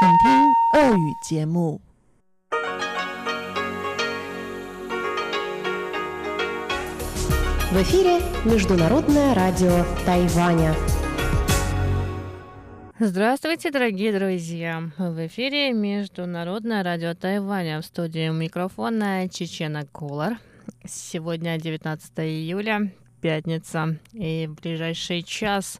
请听俄语节目。В эфире Международное радио Тайваня. Здравствуйте, дорогие друзья! В эфире Международное радио Тайваня. В студии микрофона Чечена Кулар. Сегодня 19 июля, пятница. И в ближайший час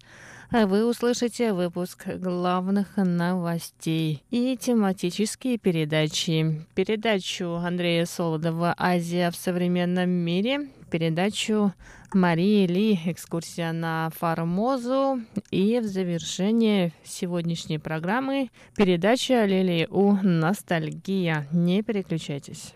вы услышите выпуск главных новостей и тематические передачи. Передачу Андрея Солодова «Азия в современном мире», передачу Марии Ли «Экскурсия на Формозу» и в завершение сегодняшней программы передача Лилии У «Ностальгия». Не переключайтесь.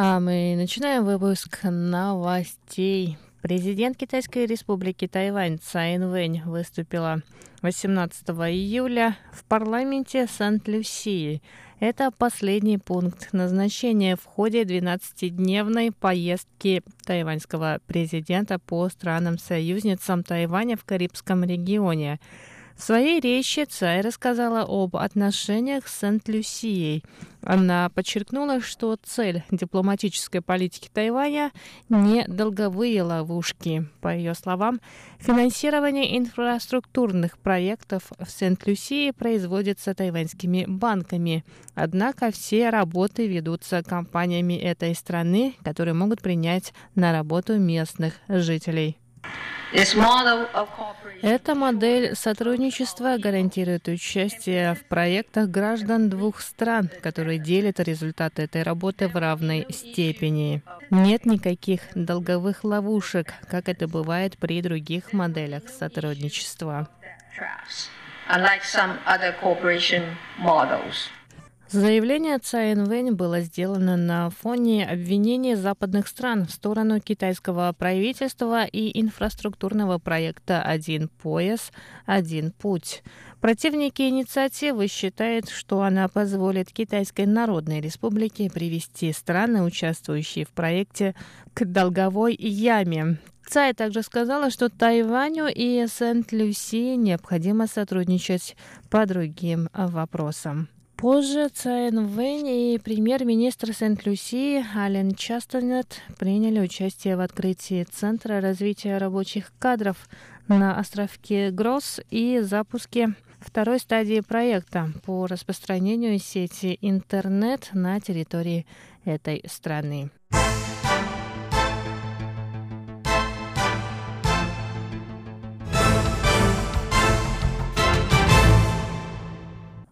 А мы начинаем выпуск новостей. Президент Китайской республики Тайвань Цайн Вэнь выступила 18 июля в парламенте Сант-Люсии. Это последний пункт назначения в ходе 12-дневной поездки тайваньского президента по странам-союзницам Тайваня в Карибском регионе – в своей речи Цай рассказала об отношениях с Сент-Люсией. Она подчеркнула, что цель дипломатической политики Тайваня – не долговые ловушки. По ее словам, финансирование инфраструктурных проектов в Сент-Люсии производится тайваньскими банками. Однако все работы ведутся компаниями этой страны, которые могут принять на работу местных жителей. Эта модель сотрудничества гарантирует участие в проектах граждан двух стран, которые делят результаты этой работы в равной степени. Нет никаких долговых ловушек, как это бывает при других моделях сотрудничества. Unlike some other cooperation models. Заявление Цай Инвэнь было сделано на фоне обвинений западных стран в сторону китайского правительства и инфраструктурного проекта «Один пояс, один путь». Противники инициативы считают, что она позволит Китайской Народной Республике привести страны, участвующие в проекте, к долговой яме. Цай также сказала, что Тайваню и Сент-Люси необходимо сотрудничать по другим вопросам. Позже Цайн Вэнь и премьер-министр Сент-Люсии Ален Частенет приняли участие в открытии Центра развития рабочих кадров на островке Гросс и запуске второй стадии проекта по распространению сети интернет на территории этой страны.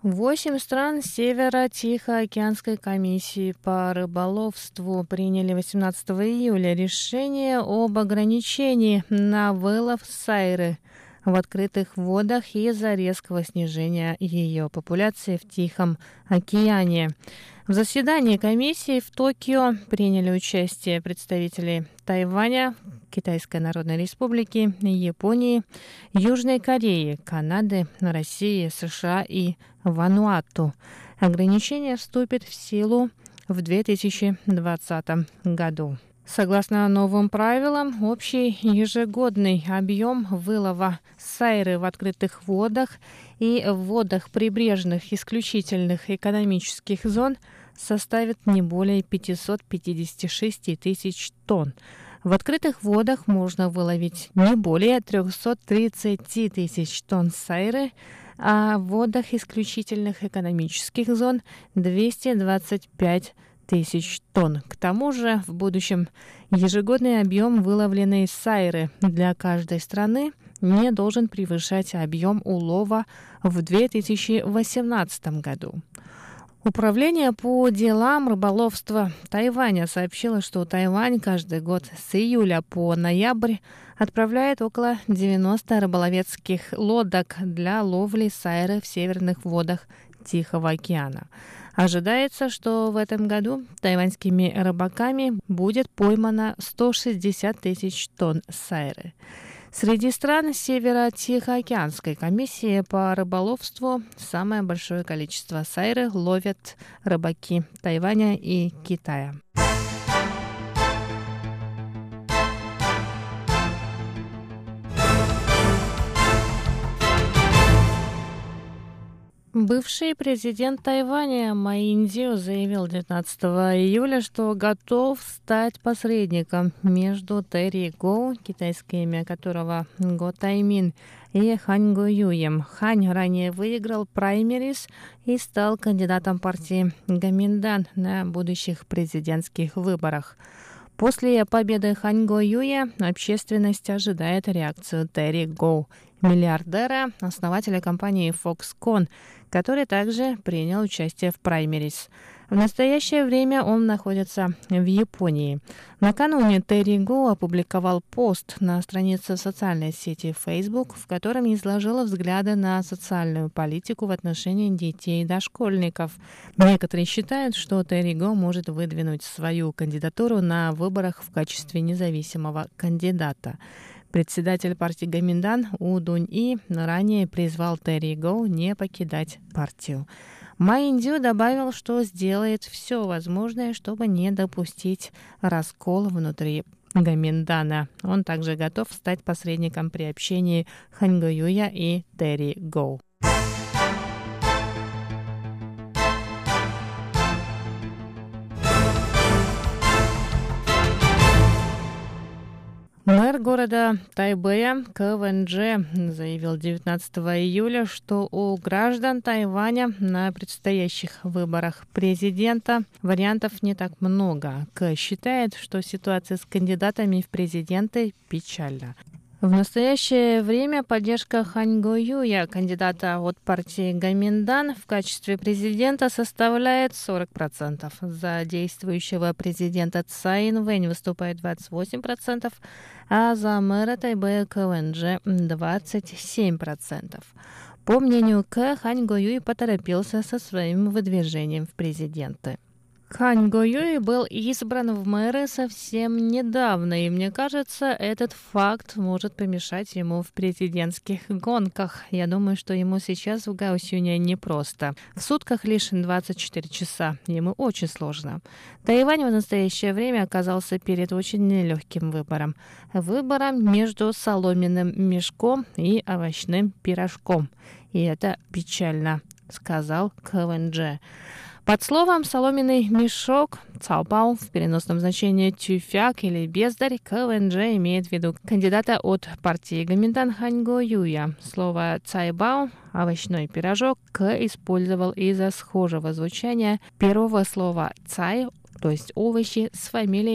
Восемь стран Северо-Тихоокеанской комиссии по рыболовству приняли 18 июля решение об ограничении на вылов сайры в открытых водах из-за резкого снижения ее популяции в Тихом океане. В заседании комиссии в Токио приняли участие представители Тайваня, Китайской Народной Республики, Японии, Южной Кореи, Канады, России, США и Вануату. Ограничение вступит в силу в 2020 году. Согласно новым правилам, общий ежегодный объем вылова сайры в открытых водах и в водах прибрежных исключительных экономических зон составит не более 556 тысяч тонн. В открытых водах можно выловить не более 330 тысяч тонн сайры, а в водах исключительных экономических зон 225 тысяч тонн. К тому же в будущем ежегодный объем выловленной сайры для каждой страны не должен превышать объем улова в 2018 году. Управление по делам рыболовства Тайваня сообщило, что Тайвань каждый год с июля по ноябрь отправляет около 90 рыболовецких лодок для ловли сайры в северных водах Тихого океана. Ожидается, что в этом году тайваньскими рыбаками будет поймано 160 тысяч тонн сайры. Среди стран Северо-Тихоокеанской комиссии по рыболовству самое большое количество сайры ловят рыбаки Тайваня и Китая. Бывший президент Тайваня Маиндзио заявил 19 июля, что готов стать посредником между Терри Гоу, китайское имя которого Го Таймин, и Хань Го Юем. Хань ранее выиграл праймерис и стал кандидатом партии Гаминдан на будущих президентских выборах. После победы Хань Го Юя общественность ожидает реакцию Терри Гоу, миллиардера, основателя компании Foxconn, который также принял участие в праймерис. В настоящее время он находится в Японии. Накануне Терри Го опубликовал пост на странице социальной сети Facebook, в котором изложила взгляды на социальную политику в отношении детей и дошкольников. Некоторые считают, что Терри Го может выдвинуть свою кандидатуру на выборах в качестве независимого кандидата. Председатель партии Гаминдан У Дунь И ранее призвал Терри Гоу не покидать партию. Майндю добавил, что сделает все возможное, чтобы не допустить раскол внутри Гаминдана. Он также готов стать посредником при общении Ханьгоюя и Терри Гоу. Мэр города Тайбэя КВНЖ заявил 19 июля, что у граждан Тайваня на предстоящих выборах президента вариантов не так много. К считает, что ситуация с кандидатами в президенты печальна. В настоящее время поддержка Хань Го Юя, кандидата от партии Гаминдан, в качестве президента составляет 40%. За действующего президента Цаин Вэнь выступает 28%, а за мэра Тайбэя КВНЖ 27%. По мнению К, Хань Го поторопился со своим выдвижением в президенты. Хань Гоюй был избран в мэры совсем недавно, и мне кажется, этот факт может помешать ему в президентских гонках. Я думаю, что ему сейчас в Гаусюне непросто. В сутках лишь 24 часа. Ему очень сложно. Тайвань в настоящее время оказался перед очень нелегким выбором. Выбором между соломенным мешком и овощным пирожком. И это печально, сказал КВНЖ. Под словом «соломенный мешок» «цаобао» в переносном значении «тюфяк» или «бездарь» КВНЖ имеет в виду кандидата от партии Гаминтан Ханьго Юя. Слово «цайбао» овощной пирожок К использовал из-за схожего звучания первого слова «цай», то есть овощи, с фамилией